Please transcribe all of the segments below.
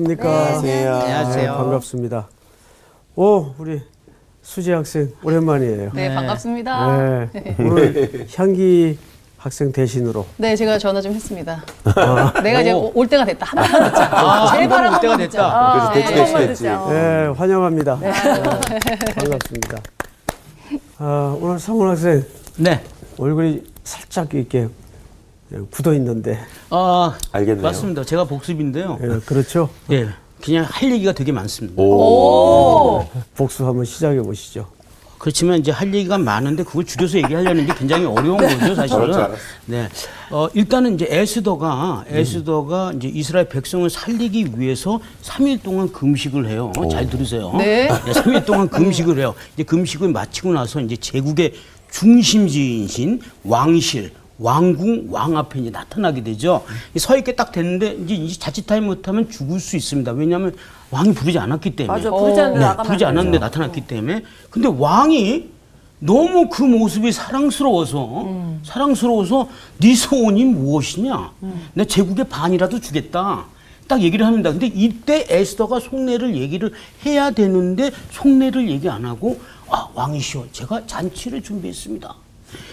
안녕하십니까. 네, 안녕하세요. 네, 반갑습니다. 오, 우리 수지 학생 오랜만이에요. 네, 반갑습니다. 네. 네, 오늘 향기 학생 대신으로 제가 전화 좀 했습니다. 내가 이제 올 때가 됐다. 한 번만 듣자. 아, 제발 한 번만 됐다. 듣자. 아, 그래서 네. 대치, 대치, 대치. 네, 환영합니다. 네, 반갑습니다. 아, 오늘 성훈 학생 네. 얼굴이 살짝 이렇게 굳어 있는데, 아, 알겠네요. 맞습니다. 제가 복습인데요. 예, 그렇죠? 예. 그냥 할 얘기가 되게 많습니다. 오. 복수 한번 시작해 보시죠. 그렇지만 이제 할 얘기가 많은데 그걸 줄여서 얘기하려는 게 굉장히 어려운 거죠, 사실은. 네. 어, 일단은 이제 에스더가 에스더가 이제 이스라엘 백성을 살리기 위해서 3일 동안 금식을 해요. 잘 들으세요. 네. 3일 동안 금식을 해요. 이제 금식을 마치고 나서 이제 제국의 중심지이신 왕실 왕궁 왕 앞에 이제 나타나게 되죠. 서 있게 딱 됐는데 이제 이제 자칫하지 못하면 죽을 수 있습니다. 왜냐하면 왕이 부르지 않았기 때문에. 맞아, 부르지 않는데 네, 부르지 안 않았는데 나타났기 때문에. 근데 왕이 너무 그 모습이 사랑스러워서 사랑스러워서 네 소원이 무엇이냐? 내 제국의 반이라도 주겠다. 딱 얘기를 합니다. 근데 이때 에스더가 속내를 얘기를 해야 되는데 속내를 얘기 안 하고 아 왕이시여 제가 잔치를 준비했습니다.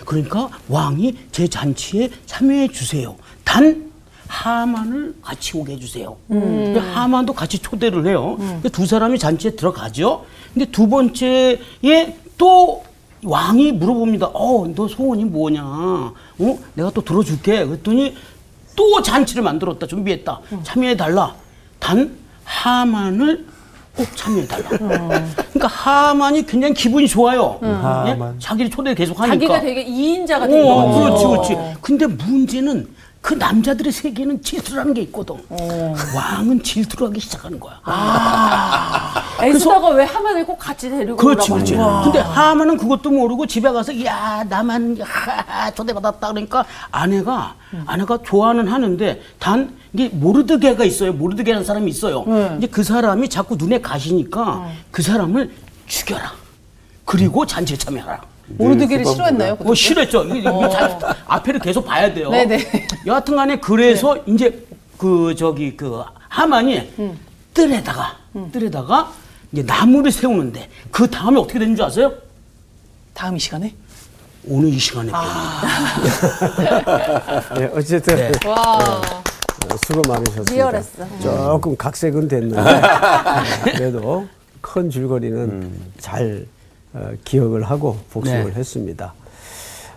그러니까 왕이 제 잔치에 참여해 주세요. 단 하만을 같이 오게 해주세요. 근데 하만도 같이 초대를 해요. 근데 두 사람이 잔치에 들어가죠. 근데 두 번째에 또 왕이 물어봅니다. 어, 너 소원이 뭐냐? 어, 내가 또 들어줄게. 그랬더니 또 잔치를 만들었다. 준비했다. 참여해달라. 단 하만을 꼭 참여해달라. 그러니까 하만이 굉장히 기분이 좋아요. 예? 하만. 자기를 초대 계속 하니까. 자기가 되게 이인자가 된 어, 거죠. 그렇지, 그렇지. 근데 문제는 그 남자들의 세계는 질투라는 게 있거든. 왕은 질투를 하기 시작하는 거야. 에스더가 왜 하만을 꼭 같이 데리고 그렇지, 그렇지. 근데 하만은 그것도 모르고 집에 가서 야 나만 하, 초대받았다 그러니까 아내가 아내가 좋아는 하는데 단 이게 모르드게가 있어요. 모르드게라는 사람이 있어요. 이제 그 사람이 자꾸 눈에 가시니까 그 사람을 죽여라. 그리고 잔치에 참여하라. 모르드게를 네, 싫어했나요? 뭐 싫었죠. 이게 이게 자- 앞에를 계속 봐야 돼요. 네네. 여하튼 간에 그래서 이제 그 저기 그 하만이 뜰에다가 뜰에다가 이제 나무를 세우는데 그 다음에 어떻게 되는 줄 아세요? 다음 이 시간에? 오늘 이 시간에 예, 어쨌든 네. 와. 어, 수고 많으셨습니다. 리얼했어. 조금 각색은 됐는데 그래도 큰 줄거리는 잘 어, 기억을 하고 복습을 네. 했습니다.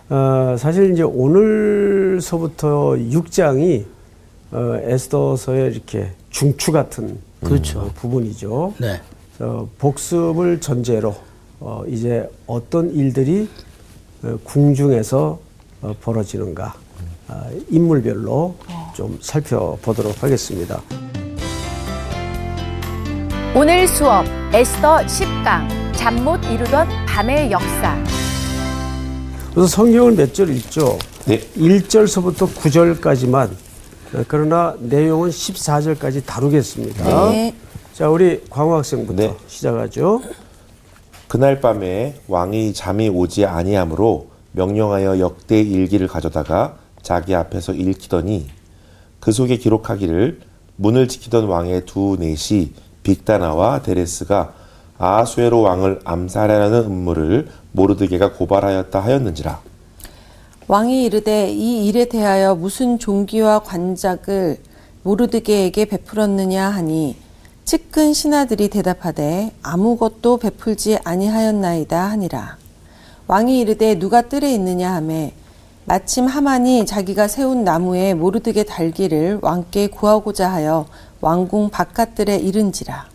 어, 사실 이제 오늘서부터 6장이 어, 에스더서의 이렇게 중추 같은 그렇죠. 어, 부분이죠. 네. 어, 복습을 전제로 어, 이제 어떤 일들이 어, 궁중에서 어, 벌어지는가 아, 인물별로 좀 살펴보도록 하겠습니다. 오늘 수업 에스더 10강 잠 못 이루던 밤의 역사 그래서 성경을 몇 절 읽죠. 네. 1절서부터 9절까지만 어, 그러나 내용은 14절까지 다루겠습니다. 네. 자, 우리 광호 학생부터 네. 시작하죠. 그날 밤에 왕이 잠이 오지 아니하므로 명령하여 역대 일기를 가져다가 자기 앞에서 읽히더니 그 속에 기록하기를 문을 지키던 왕의 두 넷이 빅다나와 데레스가 아수에로 왕을 암살하려는 음모를 모르드게가 고발하였다 하였는지라. 왕이 이르되 이 일에 대하여 무슨 종기와 관작을 모르드게에게 베풀었느냐 하니 측근 신하들이 대답하되 아무것도 베풀지 아니하였나이다 하니라. 왕이 이르되 누가 뜰에 있느냐 하매 마침 하만이 자기가 세운 나무에 모르드게 달기를 왕께 구하고자 하여 왕궁 바깥들에 이른지라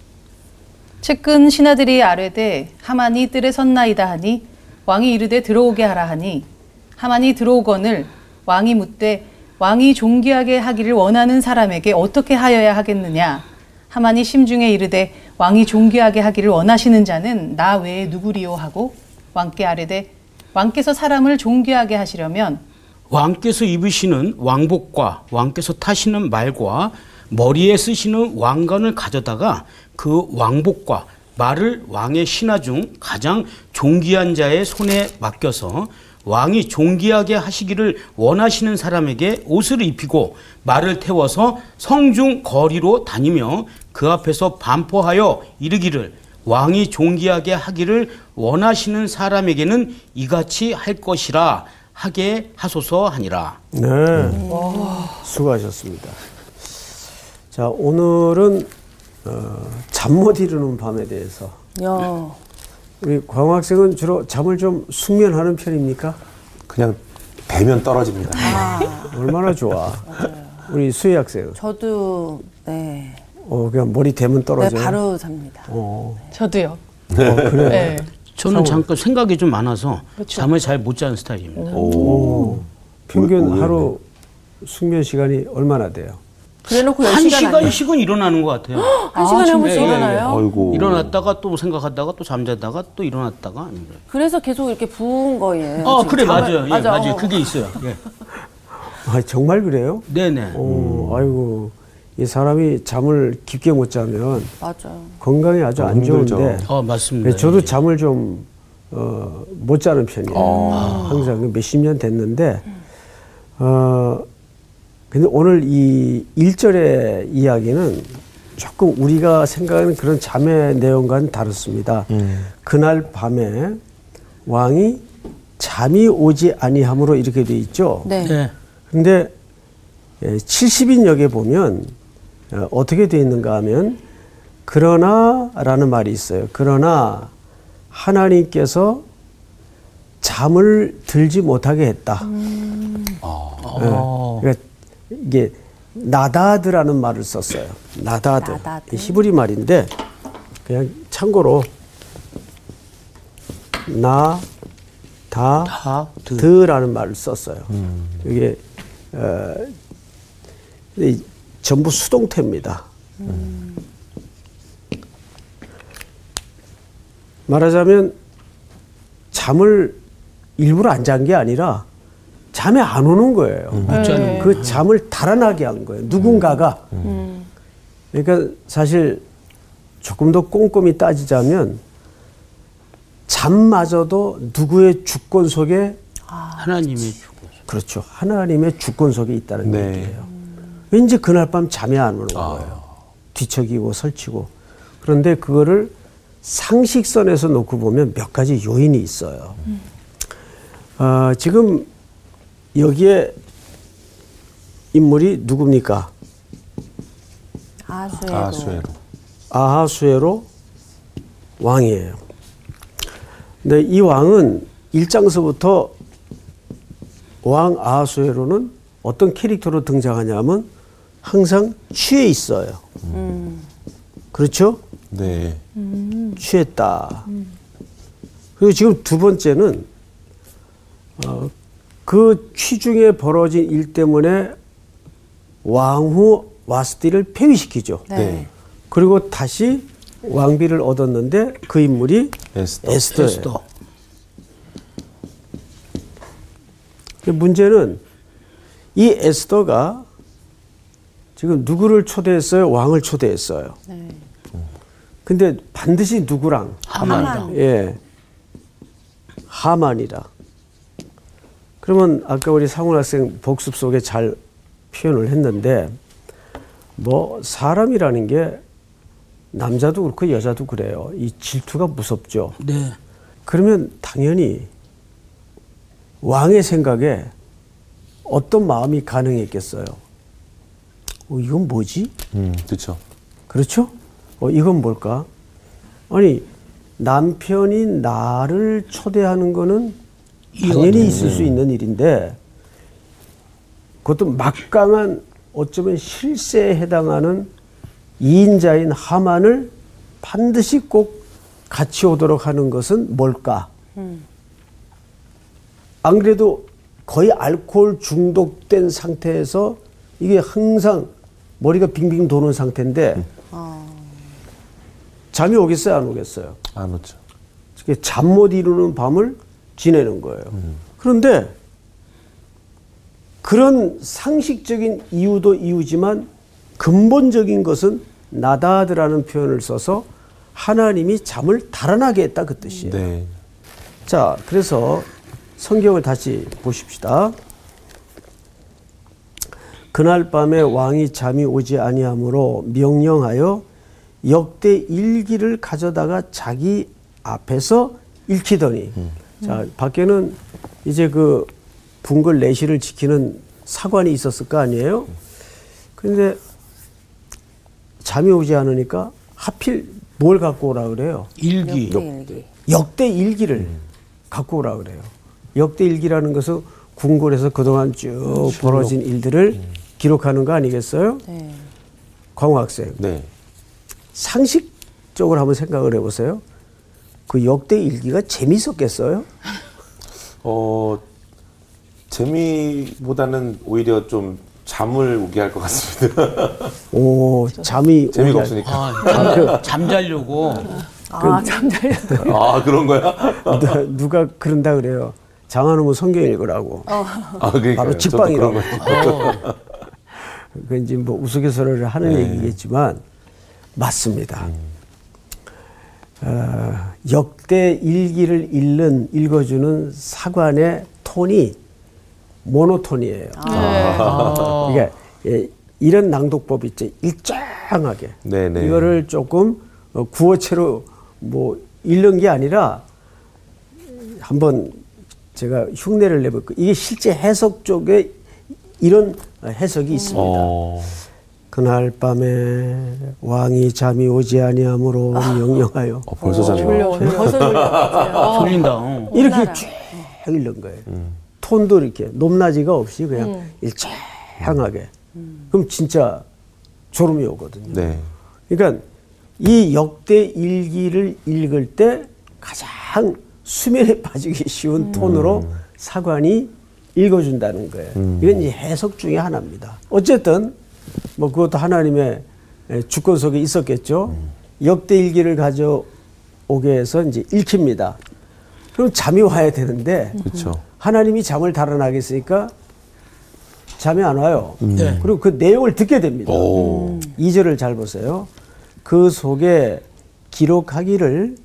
측근 신하들이 아뢰되 하만이 뜰에 섰나이다 하니 왕이 이르되 들어오게 하라 하니 하만이 들어오거늘 왕이 묻되 왕이 존귀하게 하기를 원하는 사람에게 어떻게 하여야 하겠느냐? 하만이 심중에 이르되 왕이 존귀하게 하기를 원하시는 자는 나 외에 누구리요? 하고 왕께 아뢰되 왕께서 사람을 존귀하게 하시려면 왕께서 입으시는 왕복과 왕께서 타시는 말과 머리에 쓰시는 왕관을 가져다가 그 왕복과 말을 왕의 신하 중 가장 존귀한 자의 손에 맡겨서 왕이 존귀하게 하시기를 원하시는 사람에게 옷을 입히고 말을 태워서 성중 거리로 다니며 그 앞에서 반포하여 이르기를 왕이 존귀하게 하기를 원하시는 사람에게는 이같이 할 것이라 하게 하소서 하니라. 네. 수고하셨습니다. 자, 오늘은 어, 잠못 이루는 밤에 대해서 야, 우리 광 학생은 주로 잠을 좀 숙면하는 편입니까? 그냥 대면 떨어집니다. 얼마나 좋아. 우리 수혜 학생. 저도 네, 어, 그냥 머리 대면 네 떨어져요. 바로 잡니다. 어, 저도요. 그래. 네. 저는 잠깐 생각이 좀 많아서 잠을 잘 못 자는 스타일입니다. 오. 평균 오, 오, 하루 숙면 시간이 얼마나 돼요? 그래놓고 한 10시간 안 돼. 시간씩은 일어나는 것 같아요. 한 시간에 한 번씩 예, 예, 예. 일어나요? 아이고. 일어났다가 또 생각하다가 또 잠자다가 또 일어났다가 아닌 거예요. 그래서 계속 이렇게 부은 거예요. 아 지금 그래 잠을- 맞아요. 예, 맞아. 맞아요. 그게 있어요. 예. 아, 정말 그래요? 네네. 어, 아이고. 이 사람이 잠을 깊게 못 자면 맞아. 건강에 아주 어, 안 힘들죠. 좋은데 어 맞습니다. 네, 저도 예. 잠을 좀, 어, 못 자는 편이에요. 항상 몇십 년 됐는데, 어, 근데 오늘 이 1절의 이야기는 조금 우리가 생각하는 그런 잠의 내용과는 다릅니다. 그날 밤에 왕이 잠이 오지 아니함으로 이렇게 돼 있죠. 네. 네. 근데 70인 역에 보면 어, 어떻게 되어 있는가 하면 그러나라는 말이 있어요. 그러나 하나님께서 잠을 들지 못하게 했다. 어. 그러니까 이게 나다드라는 말을 썼어요. 나다드. 나다드. 히브리 말인데 그냥 참고로 나, 다, 드. 드라는 말을 썼어요. 이게 어, 전부 수동태입니다. 말하자면 잠을 일부러 안 잔 게 아니라 잠이 안 오는 거예요. 못 자는 그 잠을 달아나게 한 거예요. 누군가가. 그러니까 사실 조금 더 꼼꼼히 따지자면 잠마저도 누구의 주권 속에 하나님의 주권. 그렇죠. 하나님의 주권 속에 있다는 네. 얘기예요. 왠지 그날 밤 잠이 안 오는 거예요. 뒤척이고 설치고. 그런데 그거를 상식선에서 놓고 보면 몇 가지 요인이 있어요. 아, 지금 여기에 인물이 누굽니까? 아수에로. 아수에로. 아하수에로 왕이에요. 근데 이 왕은 일장서부터 왕 아하수에로는 어떤 캐릭터로 등장하냐면 항상 취해 있어요. 그렇죠? 네. 취했다. 그리고 지금 두 번째는 어, 그 취중에 벌어진 일 때문에 왕후 와스티를 폐위시키죠. 네. 네. 그리고 다시 왕비를 얻었는데 그 인물이 에스더. 에스더. 문제는 이 에스더가 지금 누구를 초대했어요? 왕을 초대했어요. 네. 근데 반드시 누구랑? 하만. 예. 하만이라. 그러면 아까 우리 상훈 학생 복습 속에 잘 표현을 했는데 뭐 사람이라는 게 남자도 그렇고 여자도 그래요. 이 질투가 무섭죠. 네. 그러면 당연히 왕의 생각에 어떤 마음이 가능했겠어요? 어, 이건 뭐지? 음, 그렇죠. 그렇죠? 어, 이건 뭘까? 아니, 남편이 나를 초대하는 거는 당연히 있을 수 있는 일인데, 그것도 막강한 어쩌면 실세에 해당하는 이인자인 하만을 반드시 꼭 같이 오도록 하는 것은 뭘까? 안 그래도 거의 알코올 중독된 상태에서 이게 항상 머리가 빙빙 도는 상태인데 잠이 오겠어요, 안 오겠어요? 안 오죠. 잠못 이루는 밤을 지내는 거예요. 그런데 그런 상식적인 이유도 이유지만 근본적인 것은 나다드라는 표현을 써서 하나님이 잠을 달아나게 했다 그 뜻이에요. 네. 자, 그래서 성경을 다시 보십시다. 그날 밤에 왕이 잠이 오지 아니하므로 명령하여 역대 일기를 가져다가 자기 앞에서 읽히더니 자 밖에는 이제 그 궁궐 내실을 지키는 사관이 있었을 거 아니에요. 근데 잠이 오지 않으니까 하필 뭘 갖고 오라 그래요? 일기. 일기. 역대 일기를 갖고 오라 그래요. 역대 일기라는 것은 궁궐에서 그동안 쭉 벌어진 일들을 기록하는 거 아니겠어요? 네. 광호 학생. 네. 상식적으로 한번 생각을 해보세요. 그 역대 일기가 재밌었겠어요? 어, 재미보다는 오히려 좀 잠을 오게 할 것 같습니다. 오, 잠이 재미가 없으니까. 아, 잠, 잠자려고. 아, 잠자려. 아, 그런 거야? 누- 누가 그런다 그래요. 장하놓으면 성경 읽으라고. 아, 그러니까 바로 직방이라고. 그 이제 뭐 우스갯소리를 하는 네. 얘기겠지만 맞습니다. 어, 역대 일기를 읽는 읽어주는 사관의 톤이 모노톤이에요. 아. 이게 예, 이런 낭독법 있죠. 일정하게. 네네. 이거를 조금 어, 구어체로 뭐 읽는 게 아니라 한번 제가 흉내를 내볼게요. 이게 실제 해석 쪽에 이런 해석이 있습니다. 어, 그날 밤에 왕이 잠이 오지 아니하므로 명령하여 어, 벌써 잠이 졸려. 와. 벌써. 졸린다. 어. 이렇게 쭉 읽는 거예요. 톤도 이렇게 높낮이가 없이 그냥 음. 일정하게. 그럼 진짜 졸음이 오거든요. 네. 그러니까 이 역대 일기를 읽을 때 가장 수면에 빠지기 쉬운 톤으로 사관이 읽어준다는 거예요. 이건 이제 해석 중에 하나입니다. 어쨌든 뭐 그것도 하나님의 주권 속에 있었겠죠. 역대 일기를 가져오게 해서 이제 읽힙니다. 그럼 잠이 와야 되는데 그렇죠. 하나님이 잠을 달아나겠으니까 잠이 안 와요. 네. 그리고 그 내용을 듣게 됩니다. 오. 이절을잘 보세요. 그 속에 기록하기를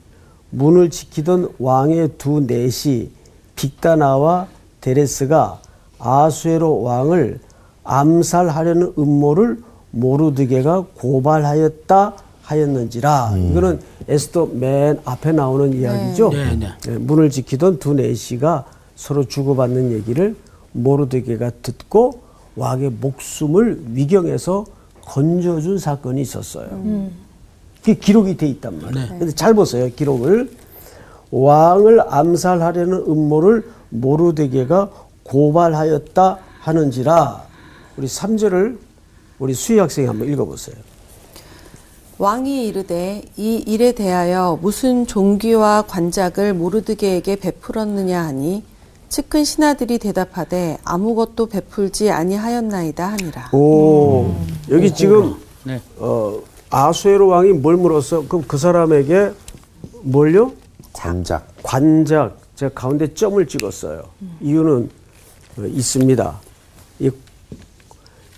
문을 지키던 왕의 두 넷이 빅다나와 데레스가 아수에로 왕을 암살하려는 음모를 모르드게가 고발하였다 하였는지라. 이거는 에스더 맨 앞에 나오는 이야기죠. 네, 네. 예, 문을 지키던 두 넷이가 서로 주고받는 얘기를 모르드게가 듣고 왕의 목숨을 위경에서 건져준 사건이 있었어요. 그게 기록이 돼 있단 말이에요. 근데 잘 보세요, 기록을. 왕을 암살하려는 음모를 모르드게가 고발하였다 하는지라. 우리 3절을 우리 수희 학생이 한번 읽어보세요. 왕이 이르되 이 일에 대하여 무슨 종기와 관작을 모르드게에게 베풀었느냐 하니 측근 신하들이 대답하되 아무것도 베풀지 아니하였나이다 하니라. 오, 여기 지금 네. 어, 아수에로 왕이 뭘 물었어? 그럼 그 사람에게 뭘요? 관작. 관작. 제가 가운데 점을 찍었어요. 이유는 어, 있습니다.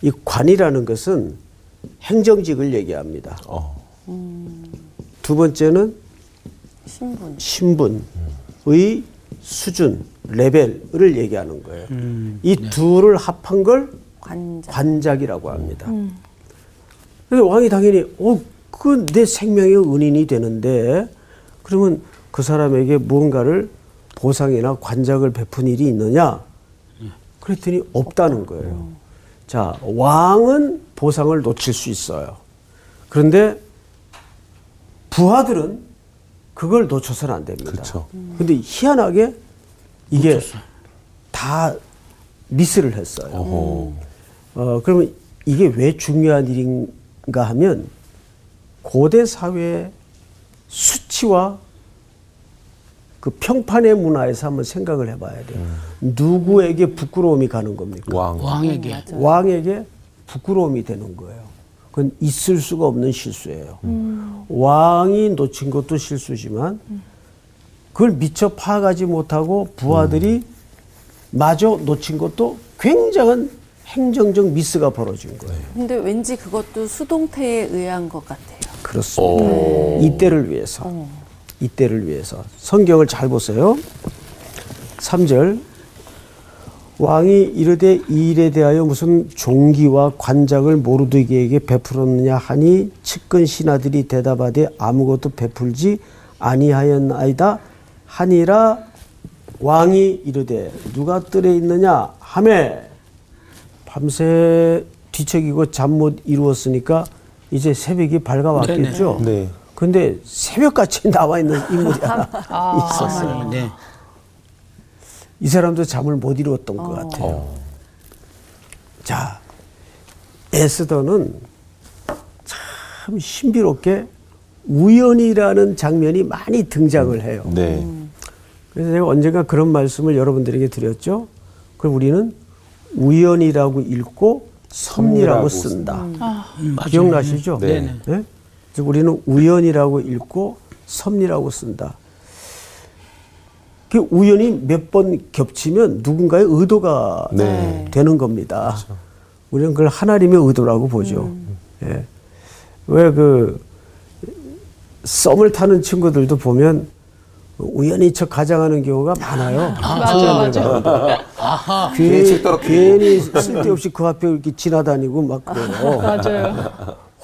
이, 이 관이라는 것은 행정직을 얘기합니다. 어. 두 번째는 신분. 신분의 수준, 레벨을 얘기하는 거예요. 이 둘을 합한 걸 관작. 관작이라고 합니다. 그래서 왕이 당연히 어, 그 내 생명의 은인이 되는데 그러면 그 사람에게 무언가를 보상이나 관작을 베푼 일이 있느냐? 그랬더니 없다는 거예요. 자, 왕은 보상을 놓칠 수 있어요. 그런데 부하들은 그걸 놓쳐서는 안 됩니다. 그렇죠. 근데 희한하게 이게 다 미스를 했어요. 어허. 어, 그러면 이게 왜 중요한 일인가 하면 고대 사회의 수치와 그 평판의 문화에서 한번 생각을 해봐야 돼요. 누구에게 부끄러움이 가는 겁니까? 왕. 왕에게. 왕에게 부끄러움이 되는 거예요. 그건 있을 수가 없는 실수예요. 왕이 놓친 것도 실수지만 그걸 미처 파악하지 못하고 부하들이 마저 놓친 것도 굉장한 행정적 미스가 벌어진 거예요. 근데 왠지 그것도 수동태에 의한 것 같아요. 그렇습니다. 이때를 위해서. 이때를 위해서. 성경을 잘 보세요. 3절 왕이 이르되 이 일에 대하여 무슨 종기와 관작을 모르드게에게 베풀었느냐 하니 측근 신하들이 대답하되 아무것도 베풀지 아니하였나이다 하니라 왕이 이르되 누가 뜰에 있느냐 하매 밤새 뒤척이고 잠 못 이루었으니까 이제 새벽이 밝아왔겠죠. 네. 근데 새벽같이 나와 있는 인물이 하나 있었어요. 네. 이 사람도 잠을 못 이루었던 것 같아요. 자, 에스더는 참 신비롭게 우연이라는 장면이 많이 등장을 해요. 네. 그래서 제가 언젠가 그런 말씀을 여러분들에게 드렸죠. 그럼 우리는 우연이라고 읽고 섭리라고 쓴다. 음, 맞아요. 기억나시죠? 네. 네네. 예? 그래서 우리는 우연이라고 읽고 섭리라고 쓴다. 그 우연이 몇번 겹치면 누군가의 의도가 네. 되는 겁니다. 우리는 그걸 하나님의 의도라고 보죠. 예. 왜그 썸을 타는 친구들도 보면 우연히 저 가장하는 경우가 많아요. 맞아, 맞아. 괜히, 괜히 쓸데없이 그 앞에 이렇게 지나다니고 막 그래요. 맞아요.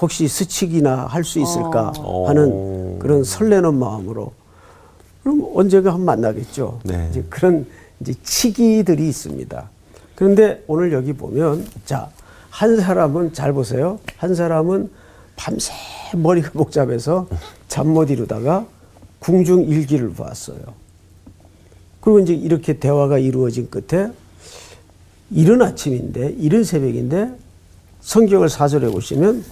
혹시 스치기나 할 수 있을까 어. 하는 그런 설레는 마음으로 그럼 언젠가 한번 만나겠죠. 네. 이제 그런 이제 치기들이 있습니다. 그런데 오늘 여기 보면 자, 한 사람은 잘 보세요. 한 사람은 밤새 머리가 복잡해서 잠 못 이루다가 궁중 일기를 보았어요. 그리고 이제 이렇게 대화가 이루어진 끝에 이른 아침인데, 이른 새벽인데 성경을 사절해 보시면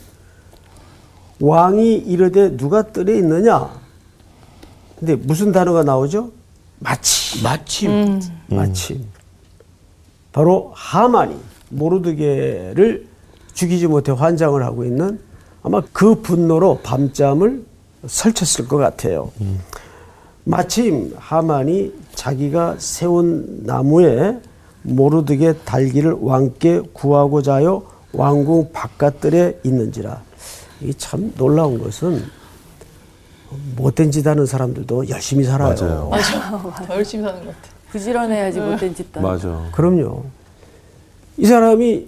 왕이 이르되 누가 뜰에 있느냐? 근데 무슨 단어가 나오죠? 마치. 마침 마침. 바로 하만이 모르드게를 죽이지 못해 환장을 하고 있는 아마 그 분노로 밤잠을 설쳤을 것 같아요. 마침 하만이 자기가 세운 나무에 모르드게 달기를 왕께 구하고자 하여 왕궁 바깥들에 있는지라. 이게 참 놀라운 것은 못된 짓 하는 사람들도 열심히 살아요. 맞아요. 더 열심히 사는 것 같아. 부지런해야지 못된 짓도. 맞아. 그럼요. 이 사람이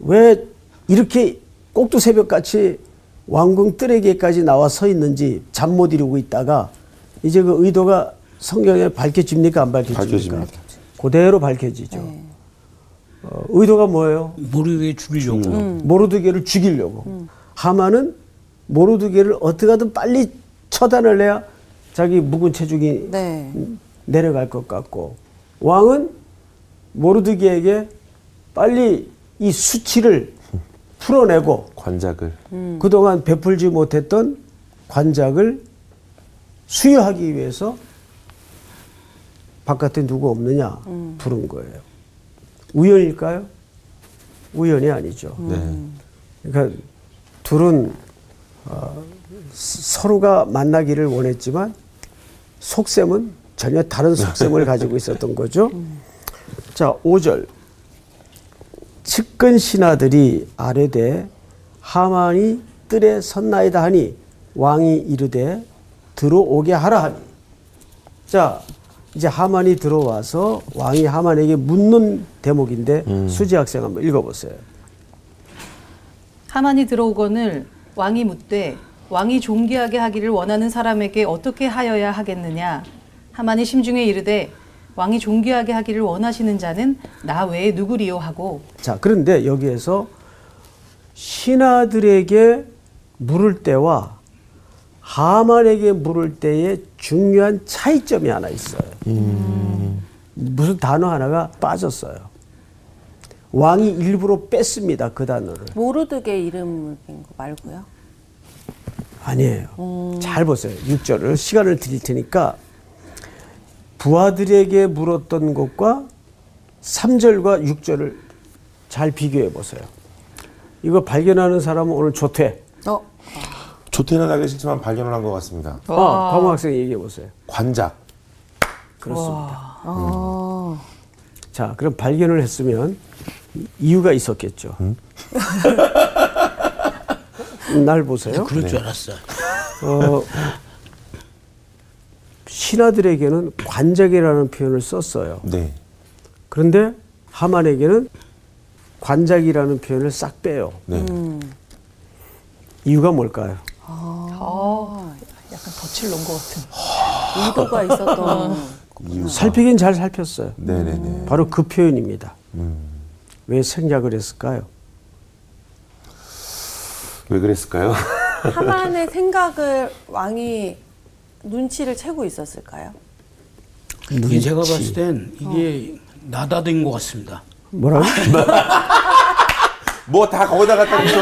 왜 이렇게 꼭두 새벽같이 왕궁 뜰에게까지 나와 서 있는지 잠 못 이루고 있다가 이제 그 의도가 성경에 밝혀집니까 안 밝혀집니까? 밝혀집니다. 그대로 밝혀지죠. 어, 의도가 뭐예요? 모르게 죽이려고 모르드게를 죽이려고. 하만은 모르드게를 어떻게든 빨리 처단을 해야 자기 묵은 체중이 네. 내려갈 것 같고 왕은 모르드게에게 빨리 이 수치를 풀어내고 관작을. 그동안 베풀지 못했던 관작을 수여하기 위해서 바깥에 누구 없느냐 부른 거예요. 우연일까요? 우연이 아니죠. 네. 그러니까 둘은 어, 스- 서로가 만나기를 원했지만 속셈은 전혀 다른 속셈을 가지고 있었던 거죠. 자, 5절. 측근 신하들이 아뢰되 하만이 뜰에 섰나이다 하니 왕이 이르되 들어오게 하라 하니. 자, 이제 하만이 들어와서 왕이 하만에게 묻는 대목인데 수지 학생 한번 읽어보세요. 하만이 들어오거늘 왕이 묻되 왕이 존귀하게 하기를 원하는 사람에게 어떻게 하여야 하겠느냐 하만이 심중에 이르되 왕이 존귀하게 하기를 원하시는 자는 나 외에 누구리요 하고 자, 그런데 여기에서 신하들에게 물을 때와 하만에게 물을 때의 중요한 차이점이 하나 있어요. 무슨 단어 하나가 빠졌어요. 왕이 일부러 뺐습니다. 그 단어를. 모르드게 이름인 거 말고요. 아니에요. 잘 보세요. 6절을 시간을 드릴 테니까 부하들에게 물었던 것과 3절과 6절을 잘 비교해 보세요. 이거 발견하는 사람은 오늘 조퇴. 어, 조퇴는 하기 싫지만 발견을 한 것 같습니다. 아, 강호 학생 얘기해 보세요. 관작. 그렇습니다. 어, 자, 그럼 발견을 했으면 이유가 있었겠죠. 날 보세요. 그럴 줄 알았어. 어, 신하들에게는 관작이라는 표현을 썼어요. 네. 그런데 하만에게는 관작이라는 표현을 싹 빼요. 네. 이유가 뭘까요? 아, 약간 덫을 놓은 것 같은. 의도가 있었던 이유가. 살피긴 잘 살폈어요. 네네네. 바로 그 표현입니다. 음. 왜 생략을 했을까요? 왜 그랬을까요? 하만의 생각을 왕이 눈치를 채고 있었을까요? 이게 제가 봤을 땐 이게 나다된 것 같습니다. 뭐라고? 뭐 다 거기다 갖다 붙여.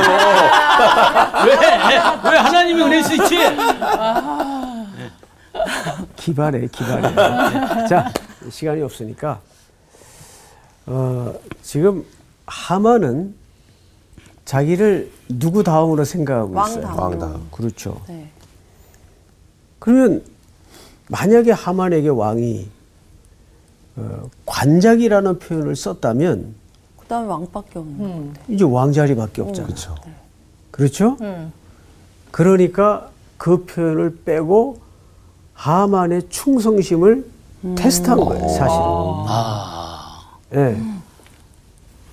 왜? 왜 하나님이 은혜 수 있지? 기발해, 기발해. 자, 시간이 없으니까 어, 지금 하만은 자기를 누구 다음으로 생각하고 왕 있어요. 다음. 왕다음. 그렇죠. 네. 그러면 만약에 하만에게 왕이 어, 관작이라는 표현을 썼다면 그다음에 왕밖에 없는. 이제 왕자리밖에 없잖아요. 그렇죠. 그렇죠? 음. 그러니까 그 표현을 빼고 하만의 충성심을 테스트한 거예요, 사실은. 예.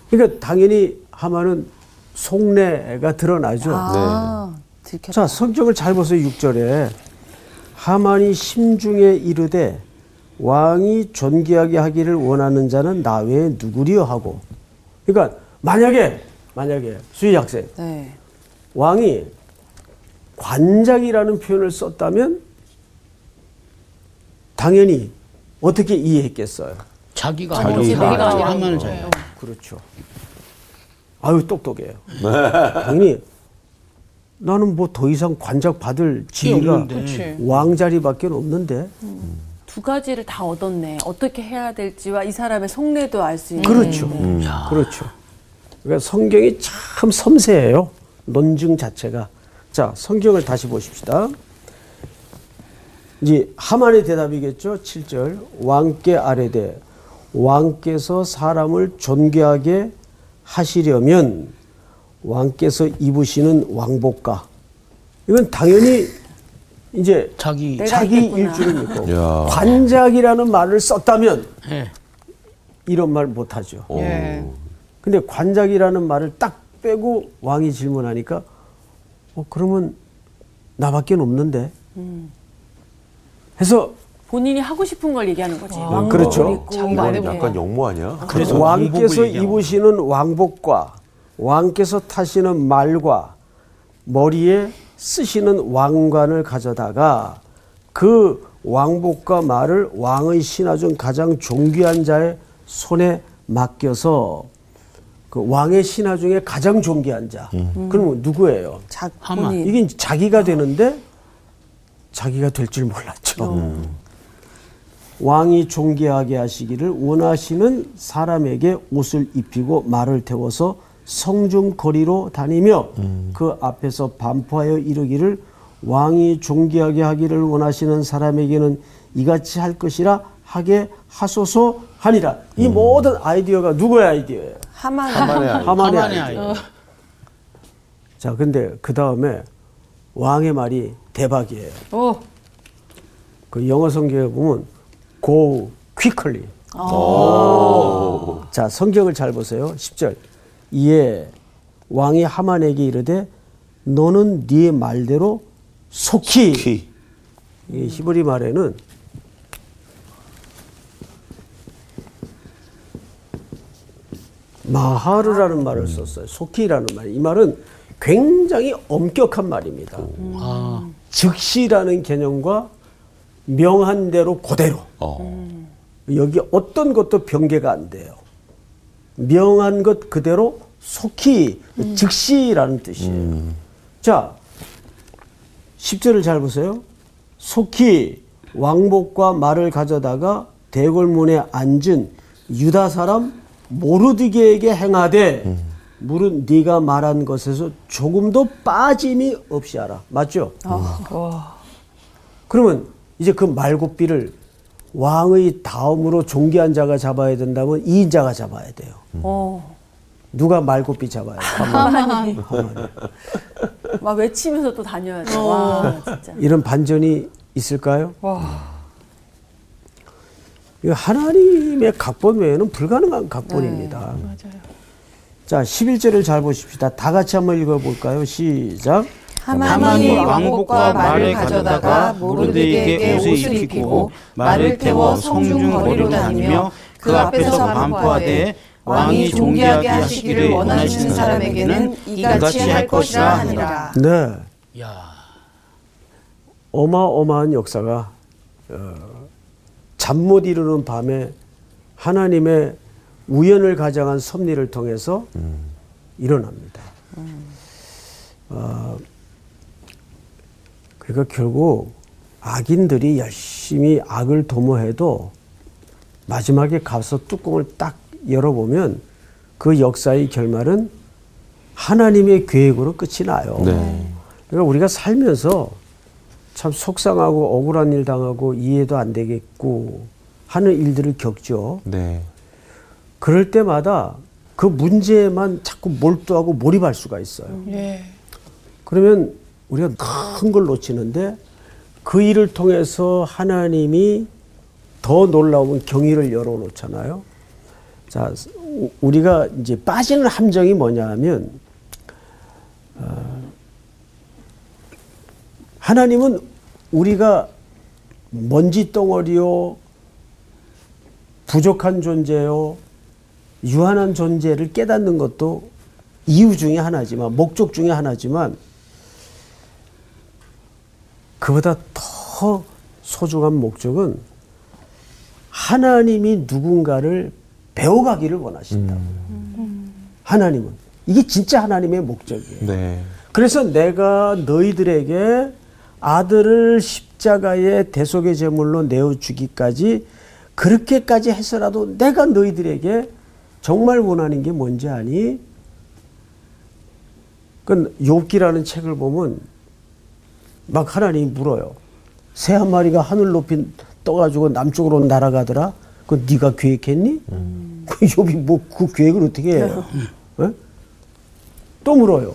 그러니까 당연히 하만은 속내가 드러나죠. 아, 들켰다. 자, 성경을 잘 보세요. 6절에 하만이 심중에 이르되 왕이 존귀하게 하기를 원하는 자는 나 외에 누구리요 하고. 그러니까 만약에 만약에 수희 학생 네. 왕이 관작이라는 표현을 썼다면 당연히 어떻게 이해했겠어요? 자기가 자기가 하면 자기가. 그렇죠. 아유 똑똑해요. 당연히 나는 뭐 더 이상 관작 받을 지위가. 왕자리밖에 없는데. 두 가지를 다 얻었네. 어떻게 해야 될지와 이 사람의 속내도 알 수 있는. 그렇죠. 그렇죠. 그러니까 성경이 참 섬세해요. 논증 자체가. 자, 성경을 다시 보십시다. 이제 하만의 대답이겠죠. 7절. 왕께 아뢰되 왕께서 사람을 존귀하게 하시려면 왕께서 입으시는 왕복과 이건 당연히 이제 자기 자기. 일주를 믿고 야. 관작이라는 말을 썼다면 예. 이런 말 못하죠. 예. 근데 관작이라는 말을 딱 빼고 왕이 질문하니까 어 그러면 나밖에 없는데 해서 본인이 하고 싶은 걸 얘기하는 거지. 왕복을 그렇죠. 이렇게. 약간 영모 아니야? 그래서 왕께서. 입으시는 왕복과 왕께서 타시는 말과 머리에 쓰시는 왕관을 가져다가 그 왕복과 말을 왕의 신하 중 가장 존귀한 자의 손에 맡겨서 그 왕의 신하 중에 가장 존귀한 자. 그럼 누구예요? 자, 하만. 이게 자기가 되는데 자기가 될 줄 몰랐죠. 왕이 존귀하게 하시기를 원하시는 사람에게 옷을 입히고 말을 태워서 성중 거리로 다니며 그 앞에서 반포하여 이르기를 왕이 존귀하게 하기를 원하시는 사람에게는 이같이 할 것이라 하게 하소서 하니라. 이 모든 아이디어가 누구의 아이디어예요? 하만. 하만의 아이. 하만의 하만의 아이디어. 아이. 자, 근데 그 다음에 왕의 말이 대박이에요. 오. 그 영어 성경에 보면 go quickly. 자, 성경을 잘 보세요. 10절. 이에 왕이 하만에게 이르되 너는 네 말대로 속히 키. 이 히브리 말에는 마하르라는 말을 썼어요. 속히라는 말. 이 말은 굉장히 엄격한 말입니다. 아, 즉시라는 개념과 명한 대로 그대로. 어. 여기 어떤 것도 변개가 안 돼요. 명한 것 그대로 속히 즉시라는 뜻이에요. 자, 10절을 잘 보세요. 속히 왕복과 말을 가져다가 대궐문에 앉은 유다 사람 모르드게에게 행하되 물은 네가 말한 것에서 조금도 빠짐이 없이 하라. 맞죠? 그러면 이제 그 말고삐를 왕의 다음으로 존귀한 자가 잡아야 된다면 이인자가 잡아야 돼요. 어. 누가 말고삐 잡아야? 하만이. 막 외치면서 또 다녀야 돼. 와, 진짜. 이런 반전이 있을까요? 이거 하나님의 각본 외에는 불가능한 각본입니다. 맞아요. 자, 11절을 잘 보십시다. 다 같이 한번 읽어볼까요? 시작. 하만이 왕복과 말을 가져다가 모르드에게 옷을 입히고 말을 태워 성중 거리로 다니며 그 앞에서 반포하되 왕이 존귀하게 하시기를 원하시는 사람에게는 이같이 할 것이라 하니라. 네. 야, 어마어마한 역사가 어, 잠못 이루는 밤에 하나님의 우연을 가장한 섭리를 통해서 일어납니다. 어, 그러니까 결국 악인들이 열심히 악을 도모해도 마지막에 가서 뚜껑을 딱 열어보면 그 역사의 결말은 하나님의 계획으로 끝이 나요. 네. 그러니까 우리가 살면서 참 속상하고 억울한 일 당하고 이해도 안 되겠고 하는 일들을 겪죠. 네. 그럴 때마다 그 문제에만 자꾸 몰두하고 몰입할 수가 있어요. 예. 그러면 우리가 큰 걸 놓치는데 그 일을 통해서 하나님이 더 놀라운 경위를 열어놓잖아요. 자, 우- 우리가 이제 빠지는 함정이 뭐냐 하면, 어, 하나님은 우리가 먼지 덩어리요, 부족한 존재요, 유한한 존재를 깨닫는 것도 이유 중에 하나지만, 목적 중에 하나지만, 그보다 더 소중한 목적은 하나님이 누군가를 배워가기를 원하신다. 하나님은. 이게 진짜 하나님의 목적이에요. 네. 그래서 내가 너희들에게 아들을 십자가의 대속의 제물로 내어 주기까지 그렇게까지 해서라도 내가 너희들에게 정말 원하는 게 뭔지 아니? 그 욥기라는 책을 보면 막 하나님이 물어요. 새 한 마리가 하늘 높이 떠가지고 남쪽으로 날아가더라. 그 네가 계획했니? 그 욥이 뭐 그 계획을 어떻게 해요? 예? 또 물어요.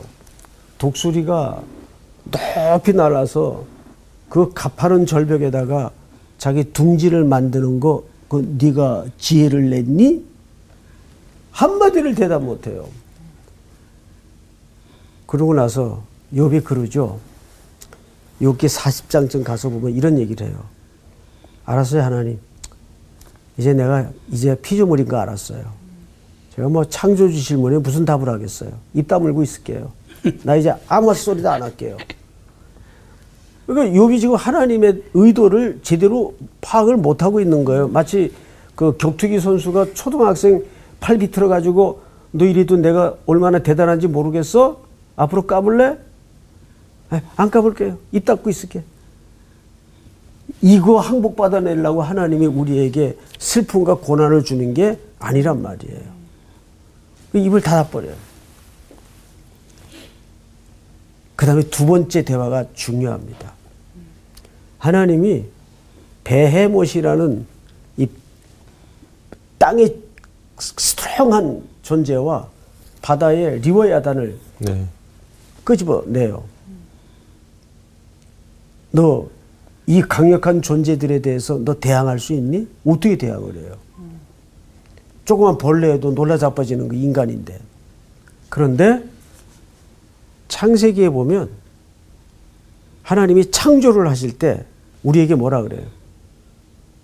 독수리가 높이 날아서 그 가파른 절벽에다가 자기 둥지를 만드는 거, 그 네가 지혜를 냈니? 한마디를 대답 못해요. 그러고 나서 욥이 그러죠. 욥기 40장쯤 가서 보면 이런 얘기를 해요. 알았어요, 하나님. 이제 내가 이제 피조물인 거 알았어요. 제가 뭐 창조주 질문에 무슨 답을 하겠어요. 입 다물고 있을게요. 나 이제 아무 소리도 안 할게요. 그러니까 욥이 지금 하나님의 의도를 제대로 파악을 못 하고 있는 거예요. 마치 그 격투기 선수가 초등학생 팔 비틀어 가지고 너 이래도 내가 얼마나 대단한지 모르겠어? 앞으로 까불래? 에, 안 까불게요. 입 닫고 있을게. 이거 항복 받아내려고 하나님이 우리에게 슬픔과 고난을 주는 게 아니란 말이에요. 그 입을 닫아버려요. 그 다음에 두 번째 대화가 중요합니다. 하나님이 베헤못이라는 이 땅의 스트롱한 존재와 바다의 리워야단을 네. 끄집어내요. 너 이 강력한 존재들에 대해서 너 대항할 수 있니? 어떻게 대항을 해요? 조그만 벌레에도 놀라 자빠지는 그 인간인데. 그런데 창세기에 보면 하나님이 창조를 하실 때 우리에게 뭐라 그래요?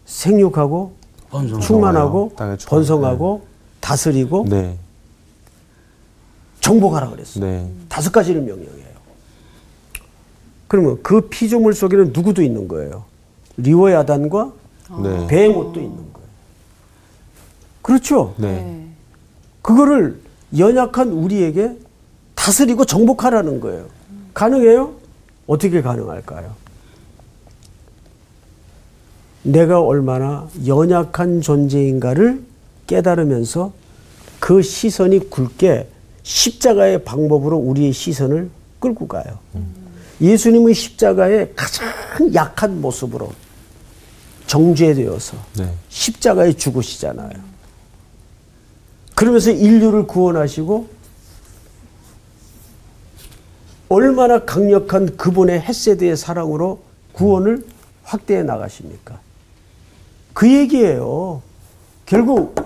생육하고 번성. 충만하고 땅에 충만하고, 번성하고 다스리고 네. 정복하라 그랬어요. 네. 다섯 가지를 명령해요. 그러면 그 피조물 속에는 누구도 있는 거예요. 리워야단과 네. 베헤못도 있는 거예요. 그렇죠? 네. 그거를 연약한 우리에게 다스리고 정복하라는 거예요. 가능해요? 어떻게 가능할까요? 내가 얼마나 연약한 존재인가를 깨달으면서 그 시선이 굵게 십자가의 방법으로 우리의 시선을 끌고 가요. 예수님은 십자가의 가장 약한 모습으로 정죄되어서 네. 십자가에 죽으시잖아요. 그러면서 인류를 구원하시고 얼마나 강력한 그분의 햇세드의 사랑으로 구원을 확대해 나가십니까? 그 얘기예요. 결국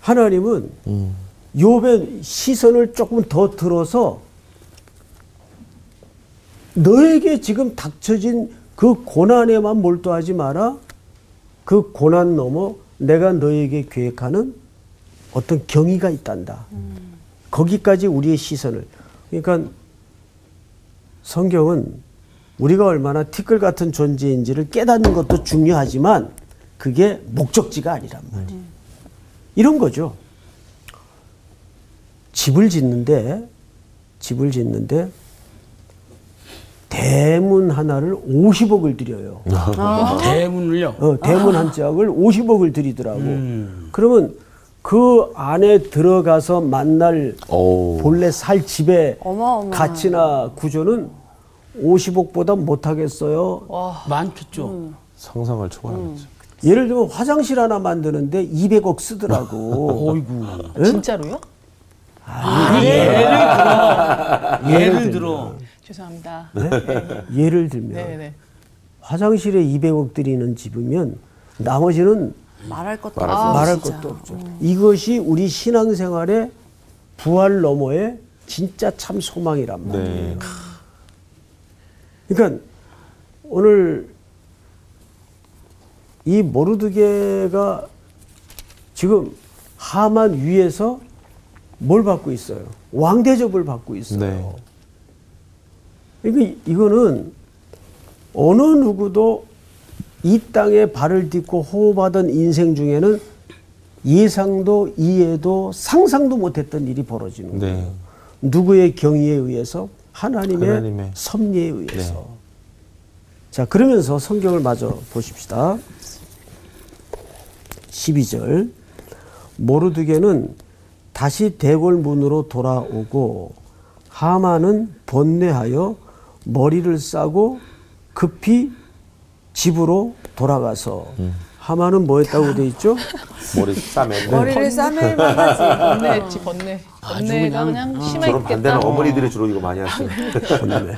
하나님은 욥의 시선을 조금 더 들어서 너에게 지금 닥쳐진 그 고난에만 몰두하지 마라. 그 고난 넘어 내가 너에게 계획하는 어떤 경위가 있단다. 거기까지 우리의 시선을. 그러니까 성경은 우리가 얼마나 티끌 같은 존재인지를 깨닫는 것도 중요하지만 그게 목적지가 아니란 말이에요. 이런 거죠. 집을 짓는데 집을 짓는데 대문 하나를 50억을 들여요. 대문을요. 어, 대문 한 짝을 50억을 들이더라고. 음. 그러면 그 안에 들어가서 만날 오. 본래 살 집의 어마어마한. 가치나 구조는 50억보다 못하겠어요. 많겠죠. 상상을 초월하죠. 예를 들면 화장실 하나 만드는데 200억 쓰더라고. 어이구. 진짜로요? 예를 들어. 죄송합니다. 예를 들면 네, 네. 화장실에 200억 들이는 집이면 나머지는 말할 것도 말할 없어. 말할. 것도 없죠. 이것이 우리 신앙생활의 부활 너머의 진짜 참 소망이란 말이에요. 네. 그러니까 오늘 이 모르드게가 지금 하만 위에서 뭘 받고 있어요? 왕 대접을 받고 있어요. 네. 그러니까 이거는 어느 누구도 이 땅에 발을 딛고 호흡하던 인생 중에는 예상도 이해도 상상도 못했던 일이 벌어지는 거예요. 네. 누구의 경위에 의해서 하나님의, 하나님의. 섭리에 의해서. 네. 자 그러면서 성경을 마저 보십시다. 12절 모르드게는 다시 대궐 문으로 돌아오고 하만은 번뇌하여 머리를 싸고 급히 집으로 돌아가서 하만은 뭐 했다고 돼 있죠? 머리 싸매. 머리를 싸맬만 하지. 번뇌했지 번뇌. 아주 번뇌가 그냥, 그냥, 어. 심했겠다. 저런 반대는 어머니들이 주로 이거 많이 하시는. 번뇌.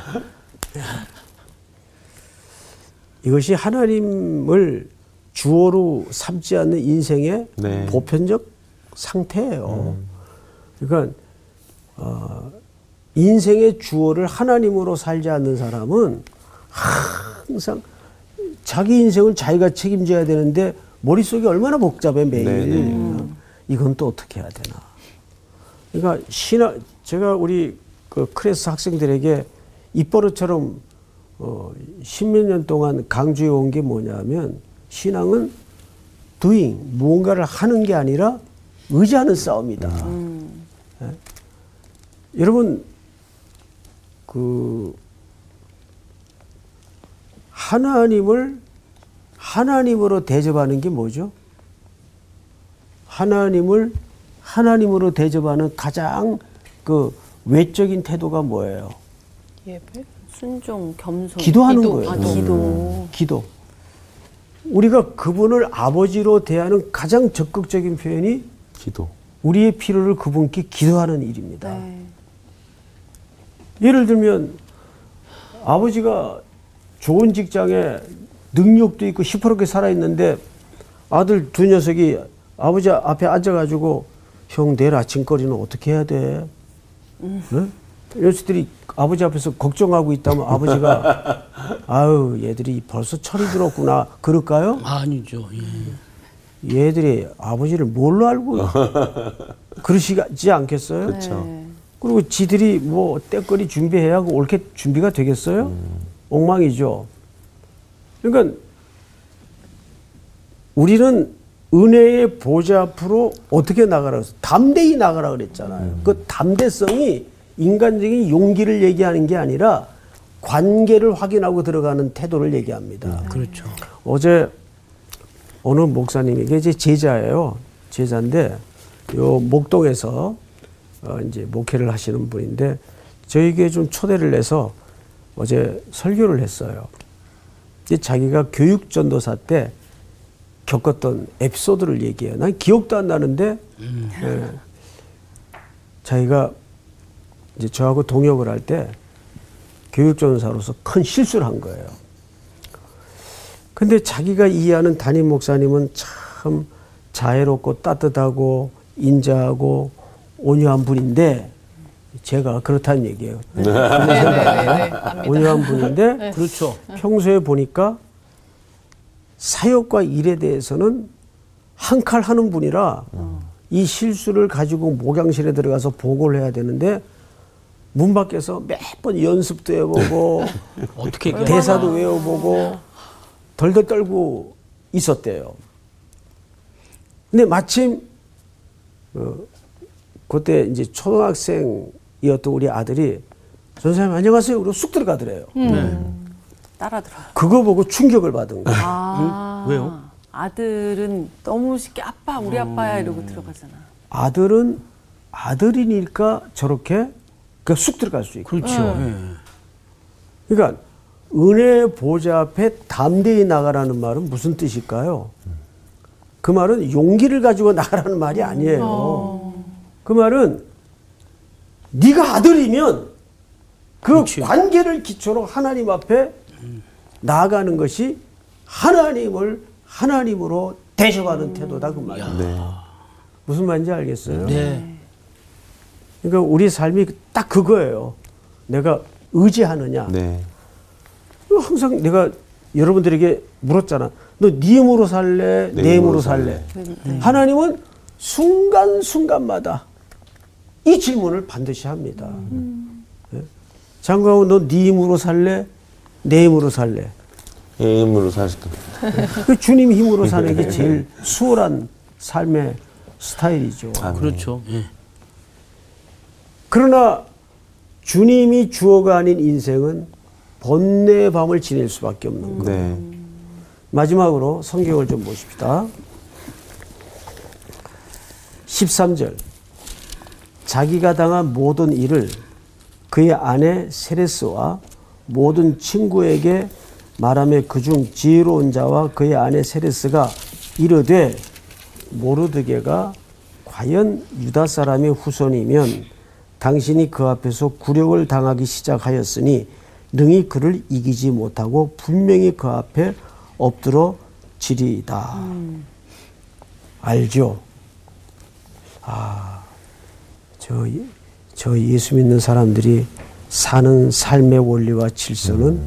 이것이 하나님을 주어로 삼지 않는 인생의 네. 보편적 상태예요. 그러니까 어, 인생의 주어를 하나님으로 살지 않는 사람은 항상 자기 인생을 자기가 책임져야 되는데 머릿속이 얼마나 복잡해 매일. 네, 네. 이건 또 어떻게 해야 되나. 그러니까 신학 제가 우리 그 크레스 학생들에게 입버릇처럼 어, 십몇 년 동안 강조해 온 게 뭐냐면 신앙은 doing 무언가를 하는 게 아니라 의지하는 싸움이다. 예? 여러분 그 하나님을 하나님으로 대접하는 게 뭐죠? 하나님을 하나님으로 대접하는 가장 그 외적인 태도가 뭐예요? 예배? 순종, 겸손. 기도하는 기도. 거예요. 아, 기도. 기도. 우리가 그분을 아버지로 대하는 가장 적극적인 표현이 기도. 우리의 필요를 그분께 기도하는 일입니다. 네. 예를 들면 아버지가 좋은 직장에 능력도 있고 시퍼렇게 살아있는데 아들 두 녀석이 아버지 앞에 앉아가지고 형 내일 아침거리는 어떻게 해야 돼? 네? 녀석들이 아버지 앞에서 걱정하고 있다면 아버지가 아유 얘들이 벌써 철이 들었구나 그럴까요? 아니죠. 예. 얘들이 아버지를 뭘로 알고 그러시지 않겠어요? 그렇죠. 네. 그리고 지들이 뭐 때거리 준비해야 하고 옳게 준비가 되겠어요? 엉망이죠. 그러니까 우리는 은혜의 보좌 앞으로 어떻게 나가라 그랬어? 담대히 나가라 그랬잖아요. 그 담대성이 인간적인 용기를 얘기하는 게 아니라 관계를 확인하고 들어가는 태도를 얘기합니다. 그렇죠. 어제 어느 목사님에게 제 제자예요. 제자인데 요 목동에서 어 이제 목회를 하시는 분인데 저에게 좀 초대를 해서 어제 설교를 했어요. 이제 자기가 교육 전도사 때 겪었던 에피소드를 얘기해요. 난 기억도 안 나는데 예, 자기가 이제 저하고 동역을 할 때 교육 전도사로서 큰 실수를 한 거예요. 근데 자기가 이해하는 담임 목사님은 참 자애롭고 따뜻하고 인자하고 온유한 분인데 제가 그렇다는 얘기예요. 온유한 분인데 그렇죠. 평소에 보니까 사역과 일에 대해서는 한 칼 하는 분이라 이 실수를 가지고 목양실에 들어가서 보고를 해야 되는데 문 밖에서 몇 번 연습도 해보고 어떻게? 대사도 외워보고 덜덜 떨고 있었대요. 근데 마침 어, 그때 이제 초등학생이었던 우리 아들이 선생님 안녕하세요. 그러고 쑥 들어가더래요. 따라 들어요. 그거 보고 충격을 받은 거예요. 아, 왜요? 아들은 너무 쉽게 아빠 우리 아빠야 이러고 들어가잖아. 아들은 아들이니까 저렇게 그쑥 들어갈 수 있고. 그렇죠. 예. 그러니까 은혜 보좌 앞에 담대히 나가라는 말은 무슨 뜻일까요? 그 말은 용기를 가지고 나가라는 말이 아니에요. 그 말은 네가 아들이면 그 그렇지. 관계를 기초로 하나님 앞에 나아가는 것이 하나님을 하나님으로 대접하는 태도다 그 말이에요. 네. 무슨 말인지 알겠어요? 네. 그러니까 우리 삶이 딱 그거예요. 내가 의지하느냐. 네. 항상 내가 여러분들에게 물었잖아. 너 네 힘으로 살래? 내 내 힘으로 힘으로 살래? 네. 하나님은 순간순간마다 이 질문을 반드시 합니다. 예? 장관은 너네 힘으로 살래? 내 힘으로 살래? 예, 힘으로 사실 그 주님 힘으로 사는 게 제일 수월한 삶의 스타일이죠. 그렇죠. 예. 그러나 주님이 주어가 아닌 인생은 번뇌의 밤을 지낼 수밖에 없는 거예요. 네. 마지막으로 성경을 좀 보십시다. 13절. 자기가 당한 모든 일을 그의 아내 세레스와 모든 친구에게 말하며 그중 지혜로운 자와 그의 아내 세레스가 이르되 모르드게가 과연 유다 사람의 후손이면 당신이 그 앞에서 굴욕을 당하기 시작하였으니 능히 그를 이기지 못하고 분명히 그 앞에 엎드러 지리이다. 알죠? 아, 저, 저 예수 믿는 사람들이 사는 삶의 원리와 질서는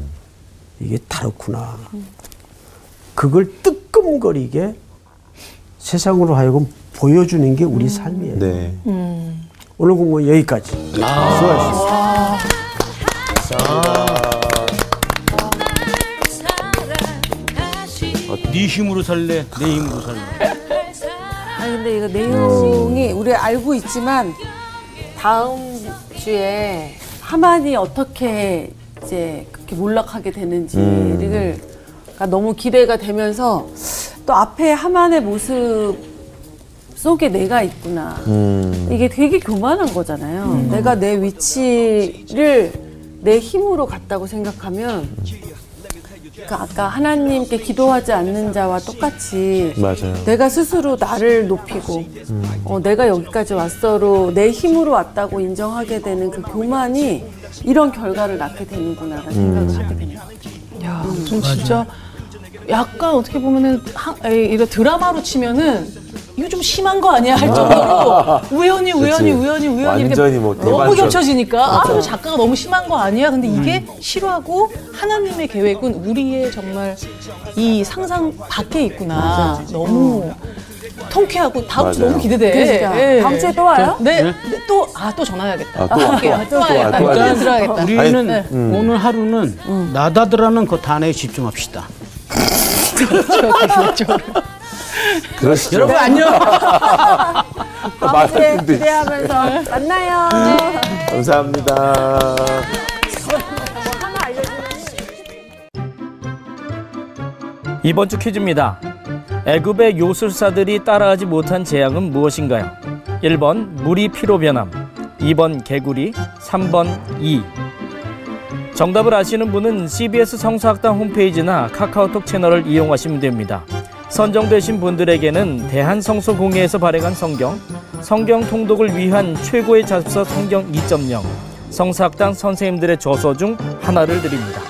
이게 다르구나. 그걸 뜨끔거리게 세상으로 하여금 보여주는 게 우리 삶이에요. 네. 오늘 공부는 여기까지. 수고하셨습니다. 네 힘으로 살래? 내 힘으로 살래? 아니 근데 이거 내용이 우리 알고 있지만 다음 주에 하만이 어떻게 이제 그렇게 몰락하게 되는지를 가 너무 기대가 되면서 또 앞에 하만의 모습 속에 내가 있구나. 이게 되게 교만한 거잖아요. 내가 내 위치를 내 힘으로 갔다고 생각하면 그러니까 아까 하나님께 기도하지 않는 자와 똑같이 맞아요. 내가 스스로 나를 높이고 어, 내가 여기까지 왔어로 내 힘으로 왔다고 인정하게 되는 그 교만이 이런 결과를 낳게 되는구나라는 생각을 하게 됩니다. 야, 전 진짜 약간 어떻게 보면은 하, 에이, 이거 드라마로 치면은 이거 좀 심한 거 아니야 할 정도로 우연히 우연히 우연히 우연히 이렇게 뭐 너무. 겹쳐지니까 아, 이거 작가가 너무 심한 거 아니야? 근데 이게 실화고 하나님의 계획은 우리의 정말 이 상상 밖에 있구나. 너무 통쾌하고 다음 주 맞아요. 너무 기대돼. 예. 다음 주에 또 와요? 네, 네, 또아 또 전화해야겠다. 아, 또 와, 할게요. 또또 와, 또 와, 와야겠다. 또. 들어야겠다. 우리는 네. 오늘 하루는 나다드라는 그 단어에 집중합시다. 그 러시죠. 여러분 안녕. 다음 주에. 기대하면서 만나요. 감사합니다. 이번 주 퀴즈입니다. 애굽의 요술사들이 따라하지 못한 재앙은 무엇인가요? 1번 물이 피로 변함, 2번 개구리, 3번 이. 정답을 아시는 분은 CBS 성서학당 홈페이지나 카카오톡 채널을 이용하시면 됩니다. 선정되신 분들에게는 대한성서공회에서 발행한 성경, 성경 통독을 위한 최고의 잡서 성경 2.0, 성서학당 선생님들의 저서 중 하나를 드립니다.